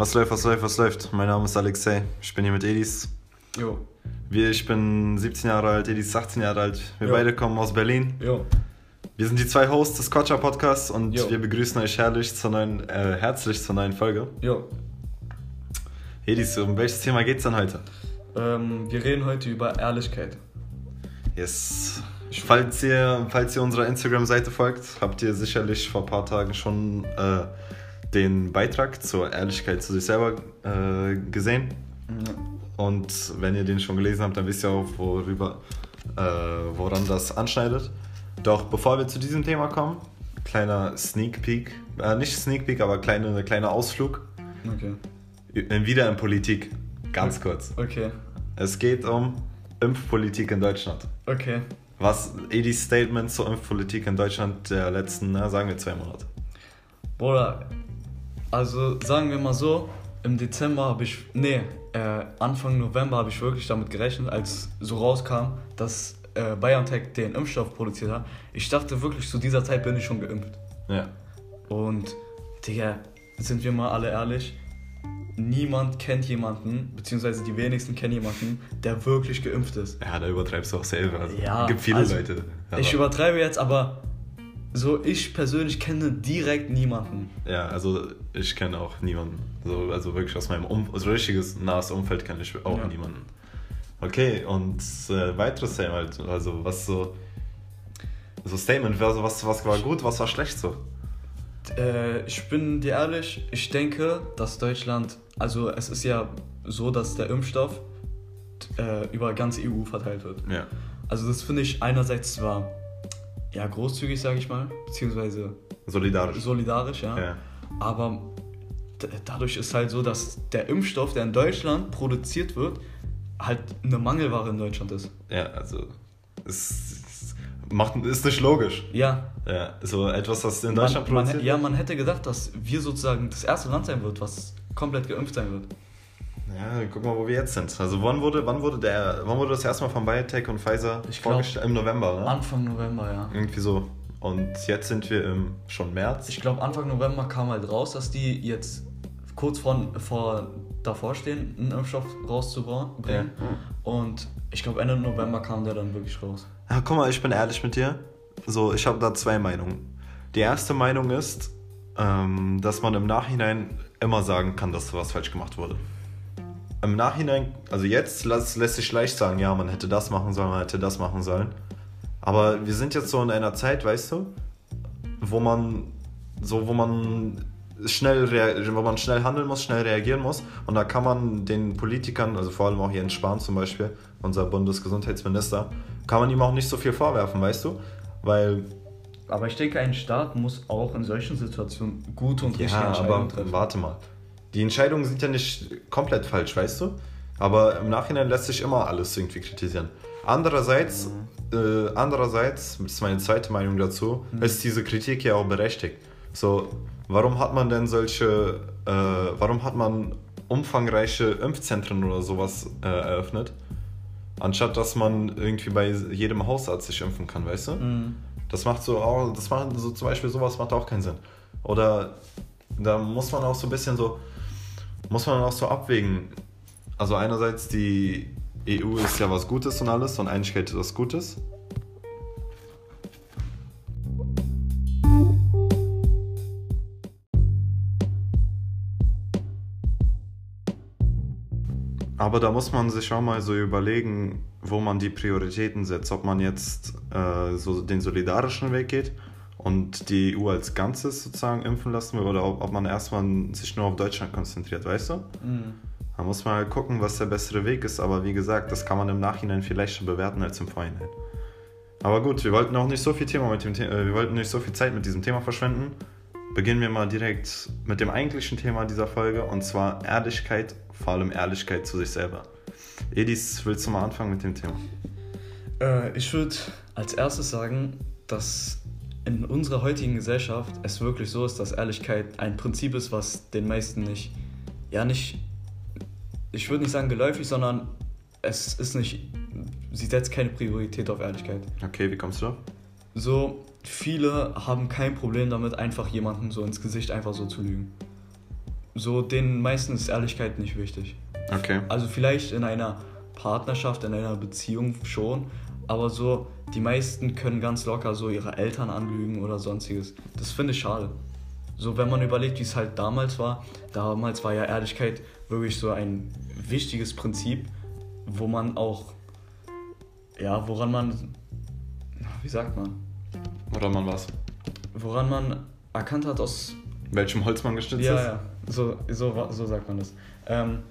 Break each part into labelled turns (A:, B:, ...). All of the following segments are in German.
A: Was läuft, was läuft, was läuft? Mein Name ist Alexei. Ich bin hier mit Edis.
B: Jo.
A: Wir, ich bin 17 Jahre alt, Edis ist 18 Jahre alt. Wir
B: Jo.
A: beide kommen aus Berlin.
B: Jo.
A: Wir sind die zwei Hosts des Kotscher Podcasts und
B: Jo.
A: wir begrüßen euch herrlich zur neuen, äh, herzlich zur neuen Folge.
B: Jo.
A: Edis, um welches Thema geht's denn heute?
B: Ähm, wir reden heute über Ehrlichkeit.
A: Yes. Falls ihr, falls ihr unserer Instagram-Seite folgt, habt ihr sicherlich vor ein paar Tagen schon äh, den Beitrag zur Ehrlichkeit zu sich selber äh, gesehen. Und wenn ihr den schon gelesen habt, dann wisst ihr auch, worüber, äh, woran das anschneidet. Doch bevor wir zu diesem Thema kommen, kleiner Sneak Peek, äh, nicht Sneak Peek, aber kleine, kleiner Ausflug,
B: Okay.
A: äh, wieder in Politik, ganz kurz.
B: Okay.
A: Es geht um Impfpolitik in Deutschland.
B: Okay.
A: Was Edis Statement zur Impfpolitik in Deutschland der letzten, na, sagen wir, zwei Monate.
B: Bruder, also sagen wir mal so, im Dezember habe ich, nee, äh, Anfang November habe ich wirklich damit gerechnet, als so rauskam, dass äh, BioNTech den Impfstoff produziert hat. Ich dachte wirklich, zu dieser Zeit bin ich schon geimpft.
A: Ja.
B: Und, Digga, sind wir mal alle ehrlich, niemand kennt jemanden, beziehungsweise die wenigsten kennen jemanden, der wirklich geimpft ist.
A: Ja, da übertreibst du auch selber. Also,
B: Ja,
A: gibt viele
B: also,
A: Leute.
B: Ich
A: aber-
B: übertreibe jetzt, aber so ich persönlich kenne direkt niemanden.
A: Ja, also ich kenne auch niemanden. So, also wirklich aus meinem um also richtiges nahes Umfeld kenne ich auch
B: Ja.
A: niemanden. Okay, und äh, weiteres Statement, also was so. So Statement, was, was, was war gut, was war schlecht so?
B: Äh, ich bin dir ehrlich, ich denke, dass Deutschland, also es ist ja so, dass der Impfstoff äh, über ganz EU verteilt wird.
A: Ja.
B: Also das finde ich einerseits zwar ja großzügig, sage ich mal, beziehungsweise
A: Solidarisch.
B: solidarisch, ja.
A: Ja.
B: Aber dadurch ist halt so, dass der Impfstoff, der in Deutschland produziert wird, halt eine Mangelware in Deutschland ist.
A: ja, also. Es, es macht, ist nicht logisch.
B: Ja,
A: Ja, so etwas, was in Deutschland
B: man, man,
A: produziert
B: ja, man hätte gedacht, dass wir sozusagen das erste Land sein wird, was komplett geimpft sein wird.
A: Ja, guck mal, wo wir jetzt sind. Also wann wurde, wann wurde der, wann wurde das erste Mal von BioNTech und Pfizer
B: Ich glaub,
A: vorgestellt? Im November, ne?
B: Anfang November, ja.
A: Irgendwie so. Und jetzt sind wir im schon März.
B: Ich glaube, Anfang November kam halt raus, dass die jetzt kurz vor, vor davor stehen, einen Impfstoff rauszubringen.
A: Ja.
B: Und ich glaube, Ende November kam der dann wirklich raus.
A: Ja, guck mal, ich bin ehrlich mit dir. So, ich habe da zwei Meinungen. Die erste Meinung ist, ähm, dass man im Nachhinein immer sagen kann, dass was falsch gemacht wurde. Im Nachhinein, also jetzt lässt, lässt sich leicht sagen, ja, man hätte das machen sollen, man hätte das machen sollen. Aber wir sind jetzt so in einer Zeit, weißt du, wo man so, wo man schnell, wo man schnell handeln muss, schnell reagieren muss. Und da kann man den Politikern, also vor allem auch Jens Spahn zum Beispiel, unser Bundesgesundheitsminister, kann man ihm auch nicht so viel vorwerfen, weißt du? Weil,
B: Aber ich denke, ein Staat muss auch in solchen Situationen gute und richtige
A: ja,
B: Entscheidungen
A: aber
B: treffen.
A: warte mal. Die Entscheidungen sind ja nicht komplett falsch, weißt du? Aber im Nachhinein lässt sich immer alles irgendwie kritisieren. Andererseits, äh, andererseits, das ist meine zweite Meinung dazu, ist diese Kritik ja auch berechtigt. So, warum hat man denn solche, äh, warum hat man umfangreiche Impfzentren oder sowas äh, eröffnet, anstatt dass man irgendwie bei jedem Hausarzt sich impfen kann, weißt du?
B: Mhm.
A: Das macht so auch, das macht so zum Beispiel sowas macht auch keinen Sinn. Oder da muss man auch so ein bisschen so, muss man auch so abwägen. Also einerseits die EU ist ja was Gutes und alles und Einigkeit ist was Gutes. Aber da muss man sich auch mal so überlegen, wo man die Prioritäten setzt. Ob man jetzt äh, so den solidarischen Weg geht und die EU als Ganzes sozusagen impfen lassen will oder ob, ob man erstmal sich nur auf Deutschland konzentriert, weißt du?
B: Mhm.
A: Da muss man halt gucken, was der bessere Weg ist. Aber wie gesagt, das kann man im Nachhinein viel leichter bewerten als im Vorhinein. Aber gut, wir wollten auch nicht so viel Thema mit dem The äh, wir wollten nicht so viel Zeit mit diesem Thema verschwenden. Beginnen wir mal direkt mit dem eigentlichen Thema dieser Folge und zwar Ehrlichkeit, vor allem Ehrlichkeit zu sich selber. Edis, willst du mal anfangen mit dem Thema?
B: Äh, ich würde als erstes sagen, dass in unserer heutigen Gesellschaft es wirklich so ist, dass Ehrlichkeit ein Prinzip ist, was den meisten nicht, ja nicht, ich würde nicht sagen geläufig, sondern es ist nicht, sie setzt keine Priorität auf Ehrlichkeit.
A: Okay, wie kommst du drauf?
B: So, viele haben kein Problem damit, einfach jemanden so ins Gesicht einfach so zu lügen. so den meisten ist Ehrlichkeit nicht wichtig.
A: Okay.
B: Also vielleicht in einer Partnerschaft, in einer Beziehung schon, aber so die meisten können ganz locker so ihre Eltern anlügen oder sonstiges. Das finde ich schade. So wenn man überlegt, wie es halt damals war, damals war ja Ehrlichkeit wirklich so ein wichtiges Prinzip, wo man auch, ja, woran man, wie sagt man?
A: Woran man was?
B: Woran man erkannt hat aus...
A: Welchem Holz man gestützt
B: ja,
A: ist?
B: Ja, so, so, so sagt man das. Ähm,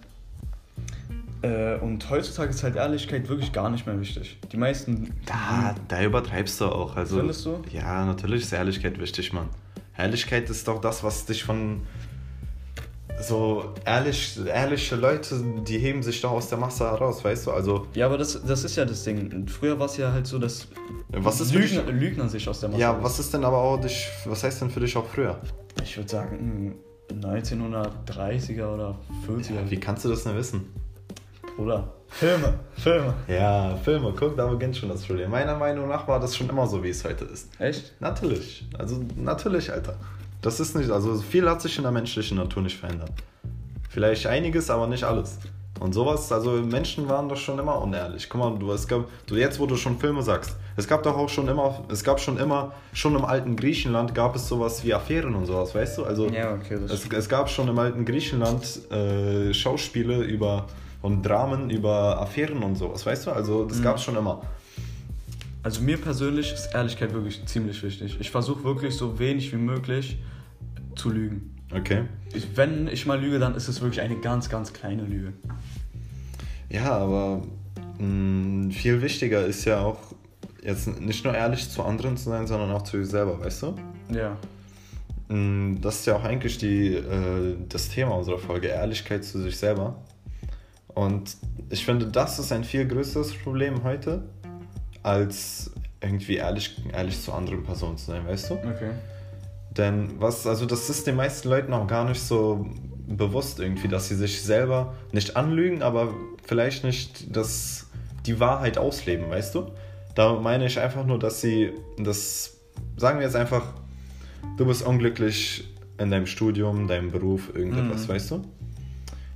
B: äh, und heutzutage ist halt Ehrlichkeit wirklich gar nicht mehr wichtig. Die meisten.
A: Da, da übertreibst du auch. Also,
B: Findest du?
A: Ja, natürlich ist Ehrlichkeit wichtig, Mann. Ehrlichkeit ist doch das, was dich von. So ehrlich, ehrliche Leute, die heben sich doch aus der Masse heraus, weißt du? Also,
B: Ja, aber das, das ist ja das Ding. Früher war es ja halt so, dass
A: was ist
B: Lügner,
A: dich,
B: Lügner sich aus der Masse
A: Ja,
B: raus-
A: was ist denn aber auch dich, was heißt denn für dich auch früher?
B: Ich würde sagen, mm, 1930er oder 40er.
A: Wie kannst du das denn wissen?
B: Bruder. Filme, Filme.
A: Ja, Filme, guck, da beginnt schon das Problem. Meiner Meinung nach war das schon immer so, wie es heute ist.
B: Echt?
A: Natürlich. Also natürlich, Alter. Das ist nicht, also viel hat sich in der menschlichen Natur nicht verändert. Vielleicht einiges, aber nicht alles. Und sowas, also Menschen waren doch schon immer unehrlich. Guck mal, du, es gab, du jetzt, wo du schon Filme sagst, es gab doch auch schon immer, es gab schon immer, schon im alten Griechenland gab es sowas wie Affären und sowas, weißt du? Also
B: Ja, okay, das
A: es, es gab schon im alten Griechenland äh, Schauspiele über und Dramen über Affären und sowas, weißt du? Also das gab es schon immer.
B: Also mir persönlich ist Ehrlichkeit wirklich ziemlich wichtig. Ich versuche wirklich so wenig wie möglich zu lügen.
A: Okay.
B: Ich, wenn ich mal lüge, dann ist es wirklich eine ganz, ganz kleine Lüge.
A: Ja, aber mh, viel wichtiger ist ja auch, jetzt nicht nur ehrlich zu anderen zu sein, sondern auch zu sich selber, weißt du?
B: Ja.
A: Mh, Das ist ja auch eigentlich die, äh, das Thema unserer Folge, Ehrlichkeit zu sich selber. Und ich finde, das ist ein viel größeres Problem heute, als irgendwie ehrlich, ehrlich zu anderen Personen zu sein, weißt du?
B: Okay.
A: Denn was, also das ist den meisten Leuten auch gar nicht so bewusst irgendwie, dass sie sich selber nicht anlügen, aber vielleicht nicht das, die Wahrheit ausleben, weißt du? Da meine ich einfach nur, dass sie das, sagen wir jetzt einfach, du bist unglücklich in deinem Studium, deinem Beruf, irgendetwas,
B: Mhm.
A: weißt du?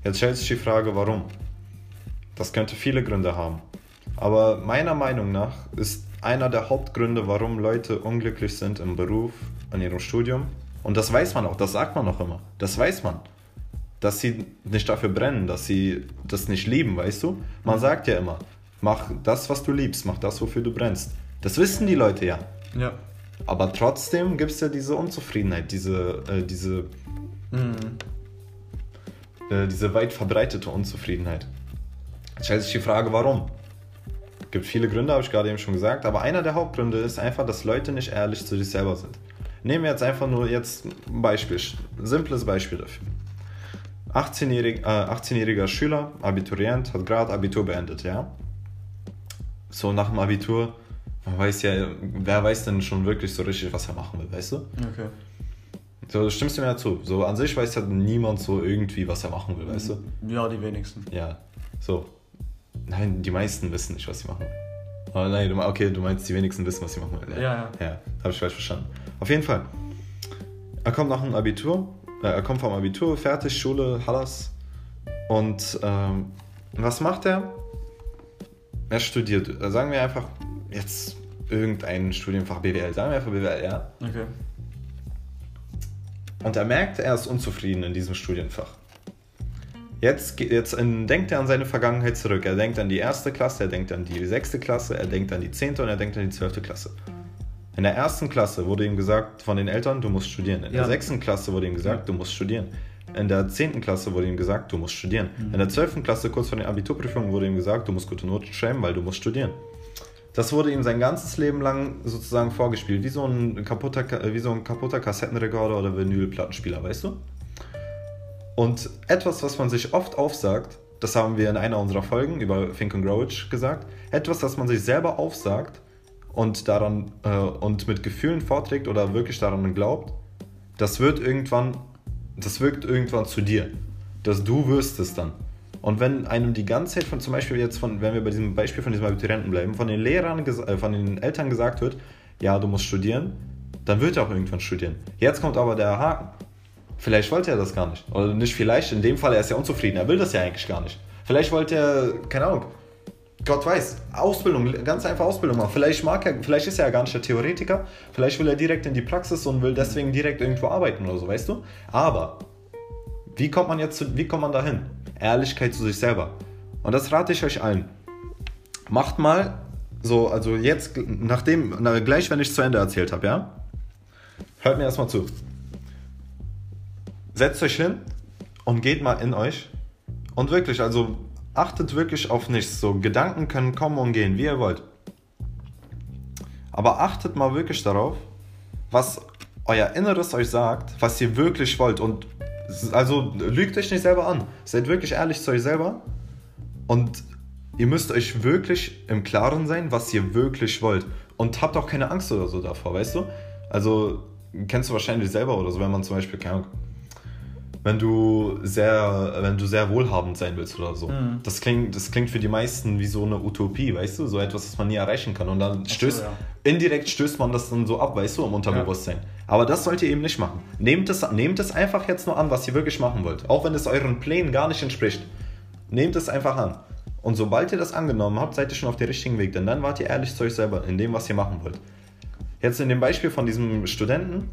A: Jetzt stellt sich die Frage, warum? Das könnte viele Gründe haben. Aber meiner Meinung nach ist einer der Hauptgründe, warum Leute unglücklich sind im Beruf, an ihrem Studium. Und das weiß man auch, das sagt man auch immer. Das weiß man. Dass sie nicht dafür brennen, dass sie das nicht lieben, weißt du? Man sagt ja immer, mach das, was du liebst, mach das, wofür du brennst. Das wissen die Leute ja.
B: Ja.
A: Aber trotzdem gibt es ja diese Unzufriedenheit, diese, äh, diese,
B: Mhm.
A: äh, diese weit verbreitete Unzufriedenheit. Jetzt stellt sich die Frage, warum? Es gibt viele Gründe, habe ich gerade eben schon gesagt, aber einer der Hauptgründe ist einfach, dass Leute nicht ehrlich zu sich selber sind. Nehmen wir jetzt einfach nur jetzt ein Beispiel, ein simples Beispiel dafür. 18-jährig, äh, 18-jähriger Schüler, Abiturient, hat gerade Abitur beendet, ja? So nach dem Abitur, man weiß ja, wer weiß denn schon wirklich so richtig, was er machen will, weißt du?
B: Okay.
A: So, stimmst du mir dazu? So, an sich weiß ja niemand so irgendwie, was er machen will, weißt du?
B: Ja, die wenigsten.
A: Ja, so. Nein, die meisten wissen nicht, was sie machen. Oh nein, du, okay, du meinst, die wenigsten wissen, was sie machen.
B: Ja, ja.
A: Ja, habe ich falsch verstanden. Auf jeden Fall. Er kommt nach dem Abitur, äh, er kommt vom Abitur, fertig, Schule, Hallas. Und ähm, was macht er? Er studiert, äh, sagen wir einfach jetzt irgendein Studienfach BWL, sagen wir einfach BWL, ja.
B: Okay.
A: Und er merkt, er ist unzufrieden in diesem Studienfach. Jetzt, jetzt ähm, denkt er an seine Vergangenheit zurück. Er denkt an die erste Klasse, er denkt an die sechste Klasse, er denkt an die zehnte und er denkt an die zwölfte Klasse. In der ersten Klasse wurde ihm gesagt von den Eltern, du musst studieren. In
B: Ja.
A: der sechsten Klasse wurde ihm gesagt, du musst studieren. In der zehnten Klasse wurde ihm gesagt, du musst studieren. In der zwölften Klasse, kurz vor den Abiturprüfungen, wurde ihm gesagt, du musst gute Noten schreiben, weil du musst studieren. Das wurde ihm sein ganzes Leben lang sozusagen vorgespielt, wie so ein kaputter, Ka- wie so ein kaputter Kassettenrekorder oder Vinylplattenspieler, weißt du? Und etwas, was man sich oft aufsagt, das haben wir in einer unserer Folgen über Think and Grow It gesagt, etwas, das man sich selber aufsagt und daran äh, und mit Gefühlen vorträgt oder wirklich daran glaubt, das wird irgendwann, das wirkt irgendwann zu dir. Dass du wirst es dann. Und wenn einem die ganze Zeit von zum Beispiel jetzt von, wenn wir bei diesem Beispiel von diesem Abiturienten bleiben, von den Lehrern, äh, von den Eltern gesagt wird, ja, du musst studieren, dann wird er auch irgendwann studieren. Jetzt kommt aber der Haken. Vielleicht wollte er das gar nicht. Oder nicht vielleicht, in dem Fall, er ist ja unzufrieden. Er will das ja eigentlich gar nicht. Vielleicht wollte er, keine Ahnung, Gott weiß, Ausbildung, ganz einfach Ausbildung machen. Vielleicht mag er, vielleicht ist er ja gar nicht der Theoretiker, vielleicht will er direkt in die Praxis und will deswegen direkt irgendwo arbeiten oder so, weißt du? Aber wie kommt man jetzt zu, wie kommt man dahin? Ehrlichkeit zu sich selber. Und das rate ich euch allen. Macht mal so, also jetzt, nachdem, na, gleich wenn ich es zu Ende erzählt habe, ja? Hört mir erstmal zu. Setzt euch hin und geht mal in euch. Und wirklich, also achtet wirklich auf nichts. So, Gedanken können kommen und gehen, wie ihr wollt. Aber achtet mal wirklich darauf, was euer Inneres euch sagt, was ihr wirklich wollt. Und also lügt euch nicht selber an. Seid wirklich ehrlich zu euch selber. Und ihr müsst euch wirklich im Klaren sein, was ihr wirklich wollt. Und habt auch keine Angst oder so davor, weißt du? Also, kennst du wahrscheinlich selber oder so, wenn man zum Beispiel, keine Ahnung, wenn du sehr, wenn du sehr wohlhabend sein willst oder so. Mhm. Das, klingt, das klingt für die meisten wie so eine Utopie, weißt du? So etwas, das man nie erreichen kann. Und dann stößt, so, ja. indirekt stößt man das dann so ab, weißt du, im Unterbewusstsein. Ja. Aber das sollt ihr eben nicht machen. Nehmt es, nehmt es einfach jetzt nur an, was ihr wirklich machen wollt. Auch wenn es euren Plänen gar nicht entspricht. Nehmt es einfach an. Und sobald ihr das angenommen habt, seid ihr schon auf dem richtigen Weg. Denn dann wart ihr ehrlich zu euch selber in dem, was ihr machen wollt. Jetzt in dem Beispiel von diesem Studenten,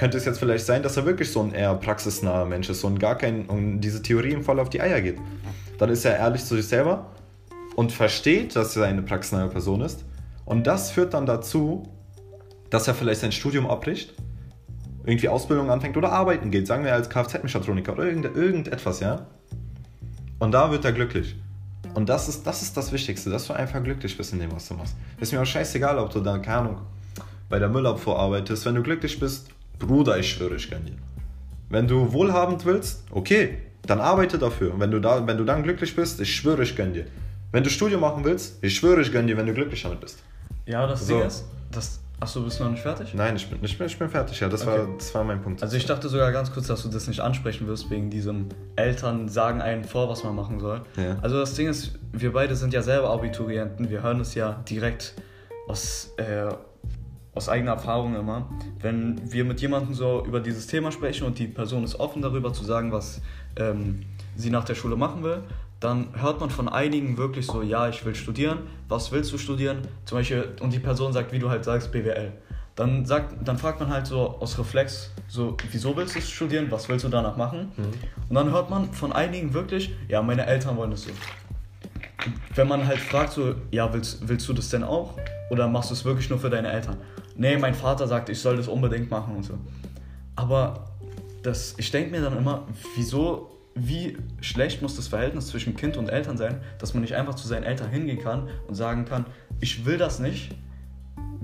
A: könnte es jetzt vielleicht sein, dass er wirklich so ein eher praxisnaher Mensch ist und gar kein und diese Theorie ihm voll auf die Eier geht. Dann ist er ehrlich zu sich selber und versteht, dass er eine praxisnahe Person ist. Und das führt dann dazu, dass er vielleicht sein Studium abbricht, irgendwie Ausbildung anfängt oder arbeiten geht, sagen wir als Kfz-Mechatroniker oder irgend, irgendetwas, ja. Und da wird er glücklich. Und das ist, das ist das Wichtigste, dass du einfach glücklich bist in dem, was du machst. Ist mir auch scheißegal, ob du da, keine Ahnung, bei der Müllabfuhr arbeitest. Wenn du glücklich bist, Bruder, ich schwöre, ich gönne dir. Wenn du wohlhabend willst, okay, dann arbeite dafür. Und wenn du, da, wenn du dann glücklich bist, ich schwöre, ich gönne dir. Wenn du Studium machen willst, ich schwöre, ich gönne dir, wenn du glücklich damit bist.
B: Ja, das so. Ding ist, das, achso, bist du noch nicht fertig?
A: Nein, ich bin, ich bin, ich bin fertig, ja, das, okay. war, das war mein Punkt.
B: Also ich dachte sogar ganz kurz, dass du das nicht ansprechen wirst, wegen diesem Eltern sagen einen vor, was man machen soll. Ja. Also das Ding ist, wir beide sind ja selber Abiturienten, wir hören es ja direkt aus... Äh, aus eigener Erfahrung immer, wenn wir mit jemandem so über dieses Thema sprechen und die Person ist offen darüber zu sagen, was ähm, sie nach der Schule machen will, dann hört man von einigen wirklich so, ja, ich will studieren, was willst du studieren? Zum Beispiel, und die Person sagt, wie du halt sagst, BWL. Dann, sagt, dann fragt man halt so aus Reflex, so, wieso willst du studieren, was willst du danach machen? Mhm. Und dann hört man von einigen wirklich, ja, meine Eltern wollen das so. Wenn man halt fragt, so, ja, willst, willst du das denn auch? Oder machst du es wirklich nur für deine Eltern? Nee, mein Vater sagt, ich soll das unbedingt machen und so. Aber das, ich denke mir dann immer, wieso, wie schlecht muss das Verhältnis zwischen Kind und Eltern sein, dass man nicht einfach zu seinen Eltern hingehen kann und sagen kann, ich will das nicht,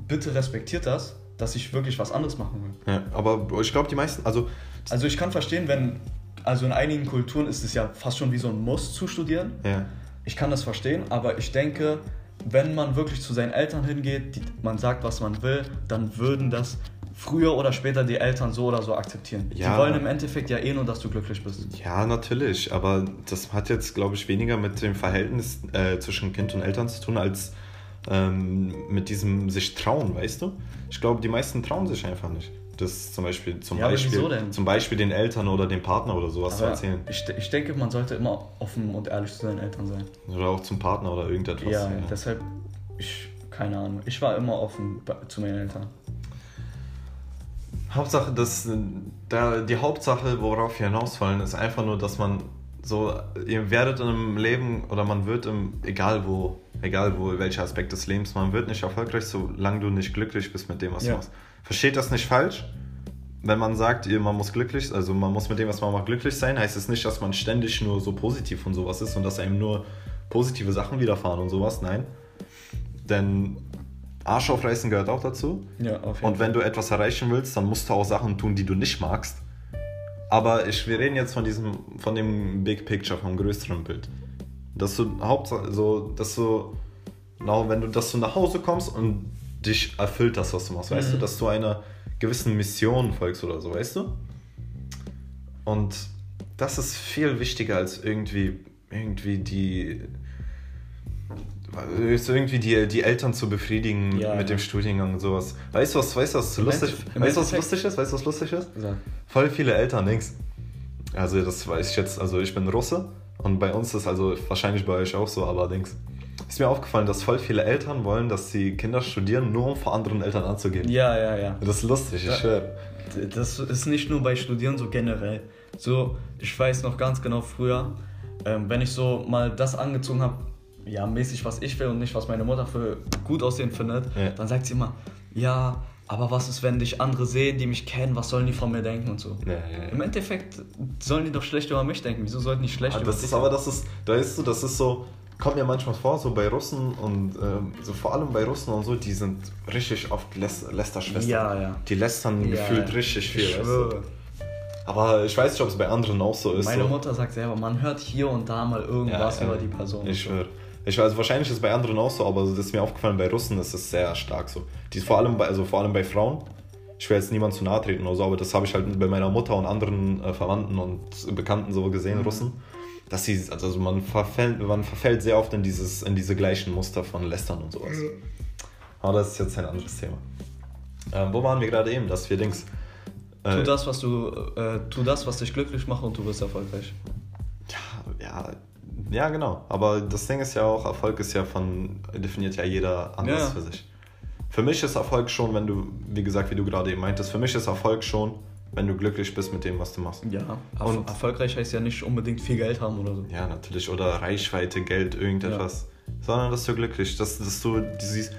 B: bitte respektiert das, dass ich wirklich was anderes machen will.
A: Ja, aber ich glaube, die meisten, also...
B: Also ich kann verstehen, wenn, also in einigen Kulturen ist es ja fast schon wie so ein Muss zu studieren. Ja. Ich kann das verstehen, aber ich denke, wenn man wirklich zu seinen Eltern hingeht, die, man sagt, was man will, dann würden das früher oder später die Eltern so oder so akzeptieren. Ja. Die wollen im Endeffekt ja eh nur, dass du glücklich bist.
A: Ja, natürlich, aber das hat jetzt, glaube ich, weniger mit dem Verhältnis äh, zwischen Kind und Eltern zu tun, als ähm, mit diesem sich trauen, weißt du? Ich glaube, die meisten trauen sich einfach nicht das zum Beispiel zum ja, Beispiel zum Beispiel den Eltern oder dem Partner oder sowas aber zu erzählen.
B: Ich, ich denke, man sollte immer offen und ehrlich zu seinen Eltern sein.
A: Oder auch zum Partner oder irgendetwas.
B: Ja, ja. deshalb ich keine Ahnung. Ich war immer offen zu meinen Eltern.
A: Hauptsache, dass da die Hauptsache, worauf wir hinausfallen, ist einfach nur, dass man so ihr werdet einem Leben oder man wird im egal wo egal wo welcher Aspekt des Lebens, man wird nicht erfolgreich, solange du nicht glücklich bist mit dem, was ja. du machst. Versteht das nicht falsch? Wenn man sagt, man muss glücklich, also man muss mit dem, was man macht, glücklich sein, heißt es nicht, dass man ständig nur so positiv und sowas ist und dass einem nur positive Sachen widerfahren und sowas. Nein. Denn Arsch aufreißen gehört auch dazu. Ja, auf jeden und wenn du etwas erreichen willst, dann musst du auch Sachen tun, die du nicht magst. Aber ich, wir reden jetzt von diesem, von dem Big Picture, vom größeren Bild. Dass du Hauptsache, so, dass du, genau, wenn du, dass du nach Hause kommst und dich erfüllt das, was du machst, weißt du, mhm. dass du einer gewissen Mission folgst oder so, weißt du? Und das ist viel wichtiger als irgendwie, irgendwie die, irgendwie die, die Eltern zu befriedigen
B: Ja,
A: mit
B: ja.
A: dem Studiengang und sowas. Weißt du, was, weißt du, was lustig, weißt, was lustig ist? Weißt du, was lustig ist?
B: Sag.
A: Voll viele Eltern, links. Also, das weiß ich jetzt, also ich bin Russe und bei uns ist also wahrscheinlich bei euch auch so, aber links. Ist mir aufgefallen, dass voll viele Eltern wollen, dass die Kinder studieren, nur um vor anderen Eltern anzugeben.
B: Ja, ja, ja.
A: Das ist lustig, ich
B: Ja.
A: schwöre.
B: Das ist nicht nur bei Studieren so generell. So, ich weiß noch ganz genau früher, ähm, wenn ich so mal das angezogen habe, ja, mäßig, was ich will und nicht, was meine Mutter für gut aussehen findet,
A: Ja.
B: dann sagt sie immer, ja, aber was ist, wenn dich andere sehen, die mich kennen, was sollen die von mir denken und so.
A: Ja, ja,
B: Im. Endeffekt sollen die doch schlecht über mich denken. Wieso sollten die schlecht
A: Ah,
B: über
A: das
B: dich
A: ist aber, das ist, da ist so, das ist so, kommt mir manchmal vor, so bei Russen und ähm, so vor allem bei Russen und so, die sind richtig oft Läs Lästerschwestern.
B: Ja, ja.
A: Die lästern
B: Ja,
A: gefühlt
B: ja.
A: richtig viel.
B: Ich
A: weißt du? Aber ich weiß nicht, ob es bei anderen auch so ist.
B: Meine
A: so.
B: Mutter sagt selber, man hört hier und da mal irgendwas
A: Ja,
B: über die Person.
A: Ich schwöre. Ich weiß, wahrscheinlich ist es bei anderen auch so, aber das ist mir aufgefallen, bei Russen ist es sehr stark so. Die vor allem bei, also vor allem bei Frauen. Ich will jetzt niemand zu nahe treten oder so, aber das habe ich halt bei meiner Mutter und anderen äh, Verwandten und Bekannten so gesehen, Russen. Dass sie, also man verfällt, man verfällt sehr oft in, dieses, in diese gleichen Muster von Lästern und sowas. Aber das ist jetzt ein anderes Thema. Ähm, wo waren wir gerade eben? Dass wir Dings. äh,
B: Tu das, was du, äh, tu das, was dich glücklich macht und du wirst erfolgreich.
A: Ja, ja, ja, genau. Aber das Ding ist ja auch, Erfolg ist ja von, definiert ja jeder anders
B: Ja.
A: für sich. Für mich ist Erfolg schon, wenn du, wie gesagt, wie du gerade eben meintest, für mich ist Erfolg schon, wenn du glücklich bist mit dem, was du machst.
B: Ja,
A: Und-
B: erfolgreich heißt ja nicht unbedingt viel Geld haben oder so.
A: Ja, natürlich. Oder Reichweite, Geld, irgendetwas. Sondern, dass du glücklich, dass, dass du dieses,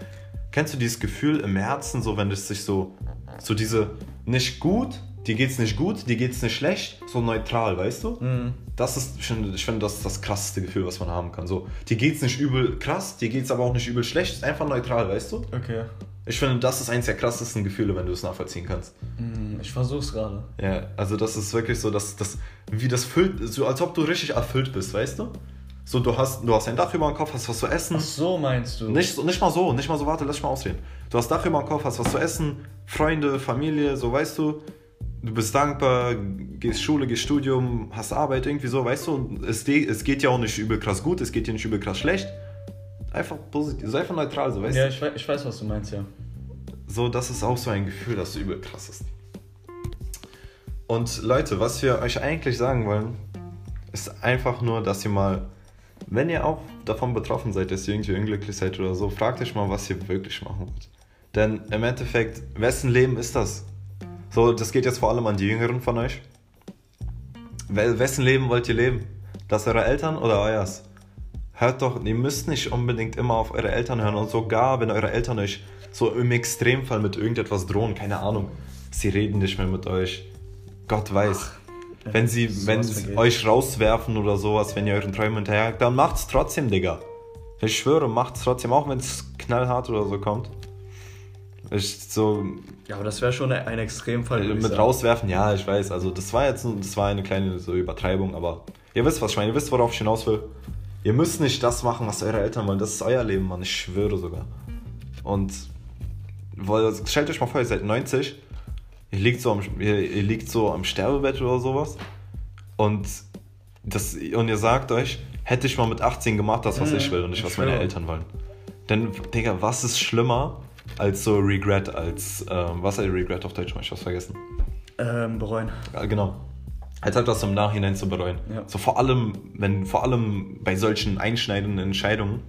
A: kennst du dieses Gefühl im Herzen, so wenn es sich so, so diese, nicht gut, dir geht's nicht gut, dir geht's nicht schlecht, so neutral, weißt du?
B: Mhm.
A: Das ist, ich finde, ich finde, das ist das krasseste Gefühl, was man haben kann. So, dir geht's nicht übel krass, dir geht's aber auch nicht übel schlecht, ist einfach neutral, weißt du?
B: Okay.
A: Ich finde, das ist eins der krassesten Gefühle, wenn du es nachvollziehen kannst.
B: Mhm, Ich versuch's gerade.
A: Ja, also das ist wirklich so, dass das, wie das füllt, so als ob du richtig erfüllt bist, weißt du? So, du hast, du hast ein Dach über dem Kopf, hast was zu essen.
B: Ach so meinst du?
A: Nicht, nicht mal so, nicht mal so, warte, lass mich mal ausreden. Du hast Dach über dem Kopf, hast was zu essen, Freunde, Familie, so weißt du. Du bist dankbar, gehst Schule, gehst Studium, hast Arbeit, irgendwie so, weißt du. Es, es geht ja auch nicht übel krass gut, es geht dir nicht übel krass schlecht. Einfach positiv, so einfach neutral, so weißt
B: Ja,
A: du.
B: ich weiß, ich weiß, was du meinst, ja.
A: So, das ist auch so ein Gefühl, das so übel krass ist. Und Leute, was wir euch eigentlich sagen wollen, ist einfach nur, dass ihr mal, wenn ihr auch davon betroffen seid, dass ihr irgendwie unglücklich seid oder so, fragt euch mal, was ihr wirklich machen wollt. Denn im Endeffekt, wessen Leben ist das? So, das geht jetzt vor allem an die Jüngeren von euch. We- Wessen Leben wollt ihr leben? Das eurer Eltern oder euers? Hört doch, ihr müsst nicht unbedingt immer auf eure Eltern hören und sogar, wenn eure Eltern euch so im Extremfall mit irgendetwas drohen, keine Ahnung, sie reden nicht mehr mit euch. Gott weiß. wenn sie, wenn sie
B: vergeht.
A: euch rauswerfen oder sowas, wenn ihr euren Träumen hinterherjagt, dann macht's trotzdem, Digga. Ich schwöre, macht's trotzdem, auch wenn es knallhart oder so kommt. Ich so,
B: Ja, aber das wäre schon ein, Extremfall.
A: mit
B: sagen.
A: rauswerfen, ja, ich weiß. Also das war jetzt das war eine kleine so Übertreibung, aber ihr wisst, was ich meine. Ihr wisst, worauf ich hinaus will. Ihr müsst nicht das machen, was eure Eltern wollen. Das ist euer Leben, Mann. Ich schwöre sogar. Und weil, stellt euch mal vor, ihr seid 90, ihr liegt so am, ihr, ihr liegt so am Sterbebett oder sowas und, das, und ihr sagt euch, hätte ich mal mit 18 gemacht, das, was
B: Mhm,
A: ich will und nicht,
B: ich
A: was meine. Eltern wollen. Denn, Digga, was ist schlimmer als so Regret, als, ähm, was ist Regret auf Deutsch? Ich hab's vergessen.
B: Ähm, bereuen.
A: Ja, genau. Als etwas im Nachhinein zu bereuen.
B: Ja.
A: So vor allem, wenn, vor allem bei solchen einschneidenden Entscheidungen,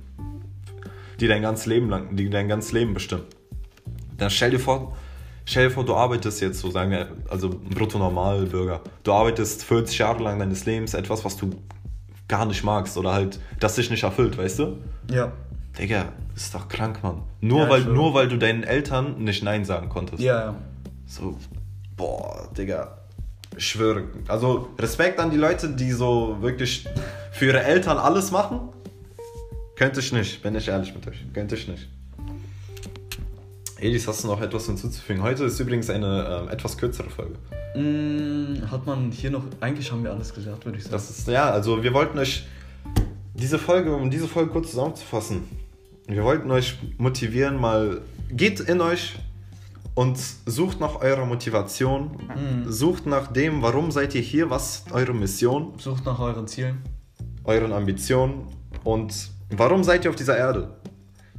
A: die dein ganzes Leben lang, die dein ganzes Leben bestimmen. Dann stell dir vor, stell dir vor, du arbeitest jetzt so, sagen wir, also ein Brutto-Normalbürger. Du arbeitest 40 Jahre lang deines Lebens etwas, was du gar nicht magst oder halt, das dich nicht erfüllt, weißt du?
B: Ja.
A: Digga, ist doch krank, Mann. Nur,
B: Ja,
A: weil, nur weil du deinen Eltern nicht Nein sagen konntest.
B: Ja, ja.
A: So, boah, Digga. Ich schwöre. Also Respekt an die Leute, die so wirklich für ihre Eltern alles machen. Könnte ich nicht, bin ich ehrlich mit euch. Könnte ich nicht. Elis, hast du noch etwas hinzuzufügen? Heute ist übrigens eine ähm, etwas kürzere Folge.
B: Mm, hat man hier noch. Eigentlich haben wir alles gesagt, würde ich sagen.
A: Das ist, ja, also wir wollten euch diese Folge, um diese Folge kurz zusammenzufassen, wir wollten euch motivieren, mal geht in euch und sucht nach eurer Motivation,
B: Mhm.
A: sucht nach dem, warum seid ihr hier, was ist eure Mission,
B: Sucht nach euren Zielen.
A: euren Ambitionen und warum seid ihr auf dieser Erde?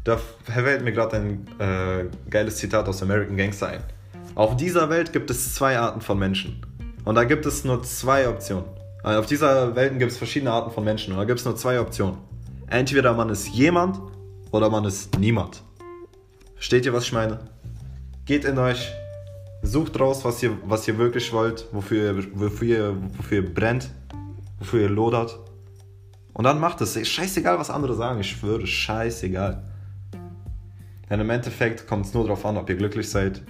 A: Da fällt mir gerade ein äh, geiles Zitat aus American Gangster ein. Auf dieser Welt gibt es zwei Arten von Menschen. Und da gibt es nur zwei Optionen. Also auf dieser Welt gibt es verschiedene Arten von Menschen. Und da gibt es nur zwei Optionen. Entweder man ist jemand oder man ist niemand. Versteht ihr, was ich meine? Geht in euch, sucht raus, was ihr, was ihr wirklich wollt, wofür, wofür, ihr, wofür ihr brennt, wofür ihr lodert. Und dann macht es. Scheißegal, was andere sagen. Ich schwöre, scheißegal. Denn im Endeffekt kommt es nur darauf an, ob ihr glücklich seid,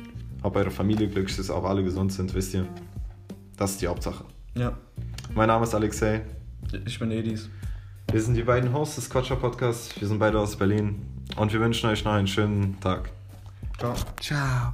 A: ob eure Familie glücklich ist, ob alle gesund sind, wisst ihr. Das ist die Hauptsache.
B: Ja.
A: Mein Name ist Alexei.
B: Ich bin Edis.
A: Wir sind die beiden Hosts des Quatscher Podcasts. Wir sind beide aus Berlin. Und wir wünschen euch noch einen schönen Tag.
B: Ciao.
A: Ciao.